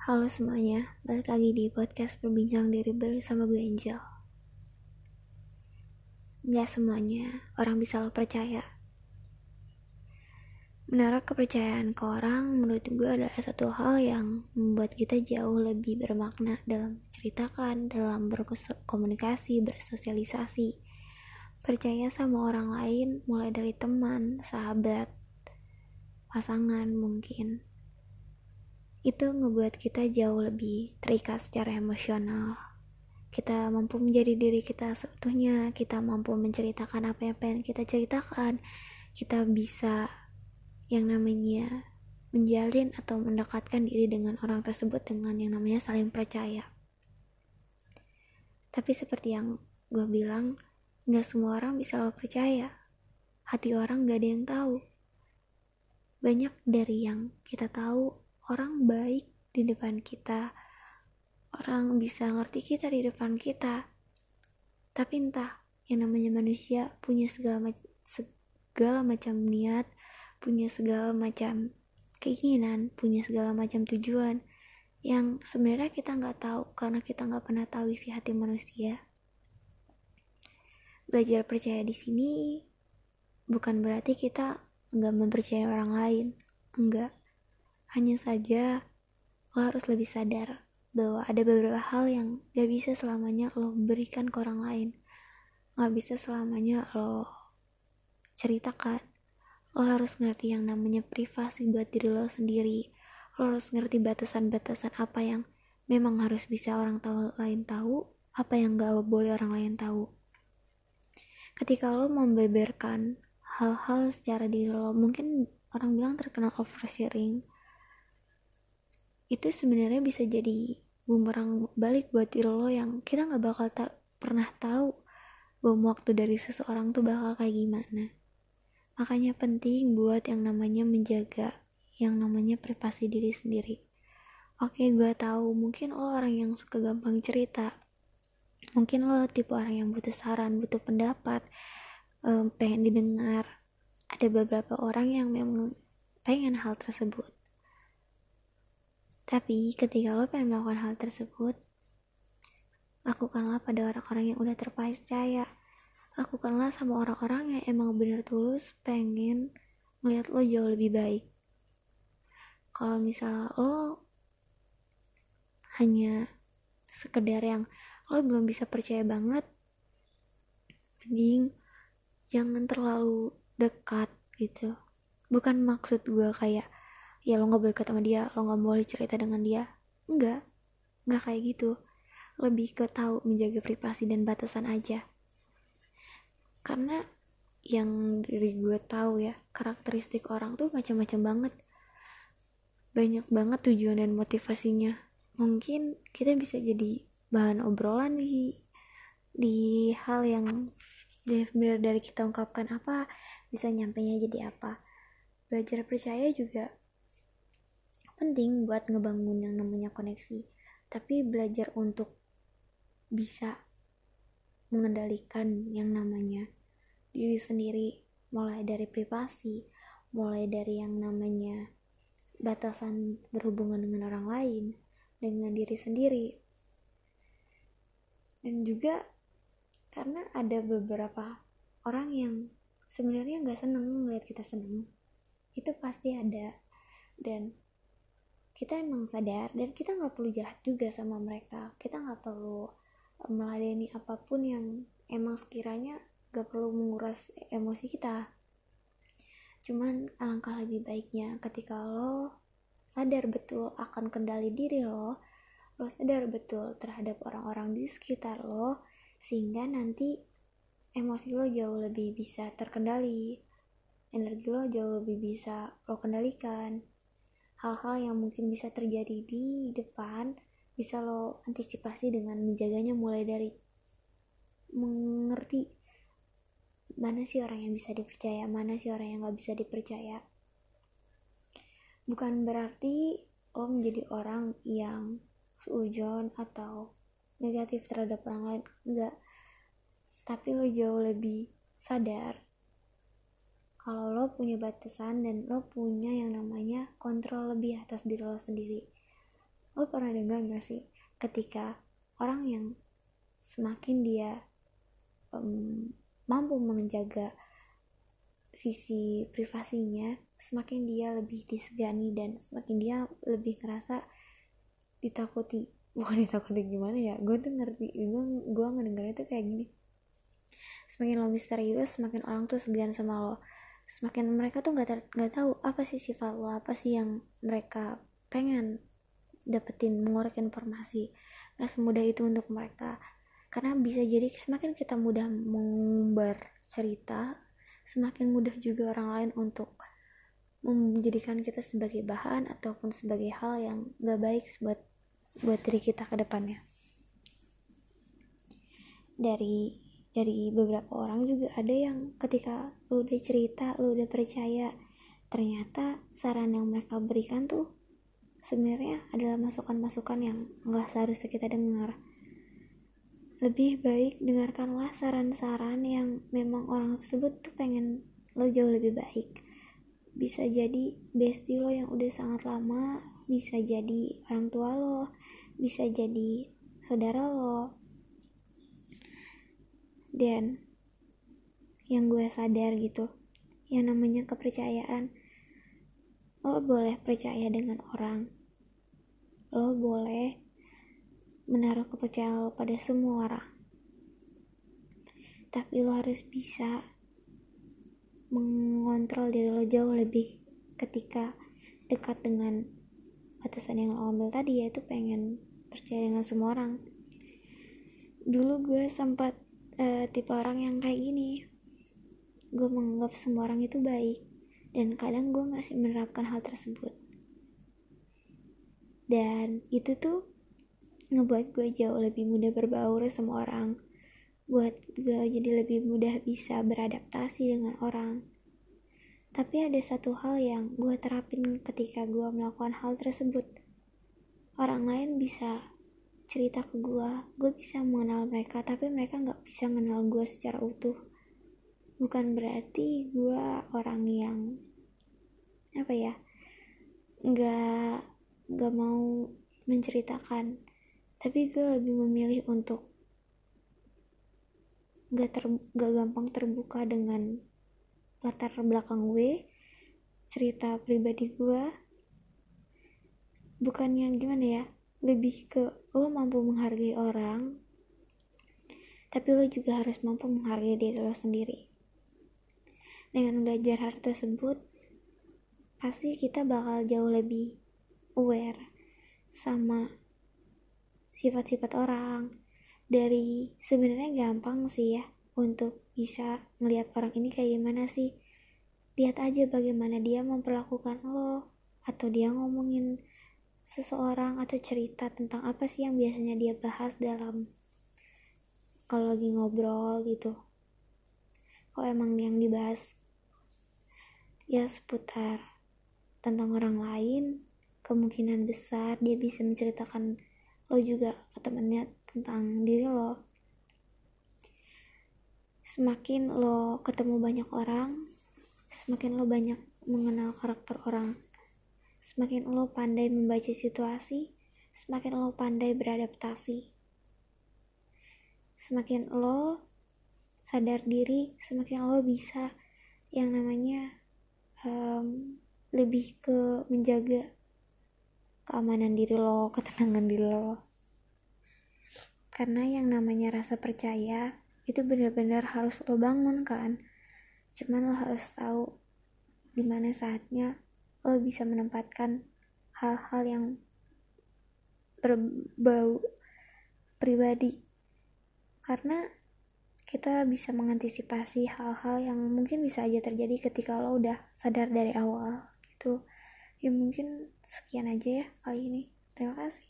Halo semuanya, balik lagi di podcast Berbincang Diri bersama gue Angel. Gak semuanya orang bisa lo percaya. Menaruh kepercayaan ke orang menurut gue adalah satu hal yang membuat kita jauh lebih bermakna dalam menceritakan, dalam berkomunikasi, bersosialisasi. Percaya sama orang lain mulai dari teman, sahabat, pasangan mungkin itu ngebuat kita jauh lebih terikat secara emosional. Kita mampu menjadi diri kita seutuhnya, kita mampu menceritakan apa yang pengen kita ceritakan, kita bisa yang namanya menjalin atau mendekatkan diri dengan orang tersebut dengan yang namanya saling percaya. Tapi seperti yang gue bilang, gak semua orang bisa lo percaya. Hati orang gak ada yang tahu. Banyak dari yang kita tahu orang baik di depan kita, orang bisa ngerti kita di depan kita. Tapi entah, yang namanya manusia punya segala, mac segala macam niat, punya segala macam keinginan, punya segala macam tujuan yang sebenarnya kita nggak tahu karena kita nggak pernah tahu isi hati manusia. Belajar percaya di sini bukan berarti kita nggak mempercayai orang lain, enggak hanya saja lo harus lebih sadar bahwa ada beberapa hal yang gak bisa selamanya lo berikan ke orang lain. Gak bisa selamanya lo ceritakan. Lo harus ngerti yang namanya privasi buat diri lo sendiri. Lo harus ngerti batasan-batasan apa yang memang harus bisa orang tahu lain tahu, apa yang gak boleh orang lain tahu. Ketika lo membeberkan hal-hal secara diri lo, mungkin orang bilang terkenal oversharing itu sebenarnya bisa jadi bumerang balik buat diri lo yang kita nggak bakal tak pernah tahu bom waktu dari seseorang tuh bakal kayak gimana. Makanya penting buat yang namanya menjaga yang namanya privasi diri sendiri. Oke gue tahu mungkin lo orang yang suka gampang cerita. Mungkin lo tipe orang yang butuh saran butuh pendapat um, pengen didengar. Ada beberapa orang yang memang pengen hal tersebut tapi ketika lo pengen melakukan hal tersebut, lakukanlah pada orang-orang yang udah terpercaya. Lakukanlah sama orang-orang yang emang bener tulus pengen melihat lo jauh lebih baik. Kalau misal lo hanya sekedar yang lo belum bisa percaya banget, mending jangan terlalu dekat gitu. Bukan maksud gue kayak ya lo nggak boleh ketemu dia lo nggak boleh cerita dengan dia. Enggak enggak kayak gitu. Lebih ke tahu menjaga privasi dan batasan aja. Karena yang dari gue tahu ya karakteristik orang tuh macam-macam banget. Banyak banget tujuan dan motivasinya. Mungkin kita bisa jadi bahan obrolan di di hal yang benar dari kita ungkapkan apa bisa nyampainya jadi apa. Belajar percaya juga penting buat ngebangun yang namanya koneksi. Tapi belajar untuk bisa mengendalikan yang namanya diri sendiri mulai dari privasi mulai dari yang namanya batasan berhubungan dengan orang lain dengan diri sendiri. Dan juga karena ada beberapa orang yang sebenarnya nggak seneng melihat kita seneng itu pasti ada. Dan kita emang sadar dan kita nggak perlu jahat juga sama mereka. Kita nggak perlu eh, meladeni apa pun yang emang sekiranya gak perlu menguras emosi kita. Cuman alangkah lebih baiknya ketika lo sadar betul akan kendali diri lo lo sadar betul terhadap orang-orang di sekitar lo sehingga nanti emosi lo jauh lebih bisa terkendali energi lo jauh lebih bisa lo kendalikan hal-hal yang mungkin bisa terjadi di depan bisa lo antisipasi dengan menjaganya mulai dari mengerti mana sih orang yang bisa dipercaya mana sih orang yang gak bisa dipercaya. Bukan berarti lo menjadi orang yang seujon atau negatif terhadap orang lain enggak tapi lo jauh lebih sadar kalau lo punya batasan dan lo punya yang namanya kontrol lebih atas diri lo sendiri. Lo pernah dengar gak sih ketika orang yang semakin dia um, mampu menjaga sisi privasinya semakin dia lebih disegani dan semakin dia lebih ngerasa ditakuti. Bukan ditakuti gimana ya gue tuh ngerti gue gue ngedengarnya tuh kayak gini. Semakin lo misterius semakin orang tuh segan sama lo semakin mereka tuh nggak nggak tahu apa sih sifat lo apa sih yang mereka pengen dapetin mengorek informasi. Nggak semudah itu untuk mereka. Karena bisa jadi semakin kita mudah mengumbar cerita semakin mudah juga orang lain untuk menjadikan kita sebagai bahan ataupun sebagai hal yang gak baik buat buat diri kita ke depannya. Dari dari beberapa orang juga ada yang ketika lu udah cerita lu udah percaya ternyata saran yang mereka berikan tuh sebenarnya adalah masukan-masukan yang nggak seharusnya kita dengar. Lebih baik dengarkanlah saran-saran yang memang orang tersebut tuh pengen lo jauh lebih baik. Bisa jadi bestie lo yang udah sangat lama, bisa jadi orang tua lo, bisa jadi saudara lo. Dan yang gue sadar gitu, yang namanya kepercayaan lo boleh percaya dengan orang. Lo boleh menaruh kepercayaan lo pada semua orang. Tapi lo harus bisa mengontrol diri lo jauh lebih ketika dekat dengan batasan yang lo ambil tadi yaitu pengen percaya dengan semua orang. Dulu gue sempat uh, tipe orang yang kayak gini. Gue menganggap semua orang itu baik dan kadang gue masih menerapkan hal tersebut. Dan itu tuh ngebuat gue jauh lebih mudah berbaur sama orang buat gue jadi lebih mudah bisa beradaptasi dengan orang. Tapi ada satu hal yang gue terapin ketika gue melakukan hal tersebut. Orang lain bisa cerita ke gue gue bisa mengenal mereka tapi mereka nggak bisa mengenal gue secara utuh. Bukan berarti gue orang yang apa ya nggak nggak mau menceritakan. Tapi gue lebih memilih untuk nggak ter gak gampang terbuka dengan latar belakang gue cerita pribadi gue bukannya gimana ya lebih ke lo mampu menghargai orang tapi lo juga harus mampu menghargai diri lo sendiri. Dengan belajar hal tersebut pasti kita bakal jauh lebih aware sama sifat-sifat orang. Dari sebenarnya gampang sih ya untuk bisa melihat orang ini kayak gimana sih. Lihat aja bagaimana dia memperlakukan lo atau dia ngomongin seseorang atau cerita tentang apa sih yang biasanya dia bahas dalam kalau lagi ngobrol gitu. Kok emang yang dibahas ya seputar tentang orang lain kemungkinan besar dia bisa menceritakan lo juga ke temennya tentang diri lo. Semakin lo ketemu banyak orang semakin lo banyak mengenal karakter orang semakin lo pandai membaca situasi semakin lo pandai beradaptasi semakin lo sadar diri semakin lo bisa yang namanya um, lebih ke menjaga keamanan diri lo, ketenangan diri lo. Karena yang namanya rasa percaya itu benar-benar harus lo bangun kan. Cuman lo harus tahu di mana saatnya lo bisa menempatkan hal-hal yang berbau pribadi. Karena kita bisa mengantisipasi hal-hal yang mungkin bisa aja terjadi ketika lo udah sadar dari awal gitu. Ya mungkin sekian aja ya kali ini. Terima kasih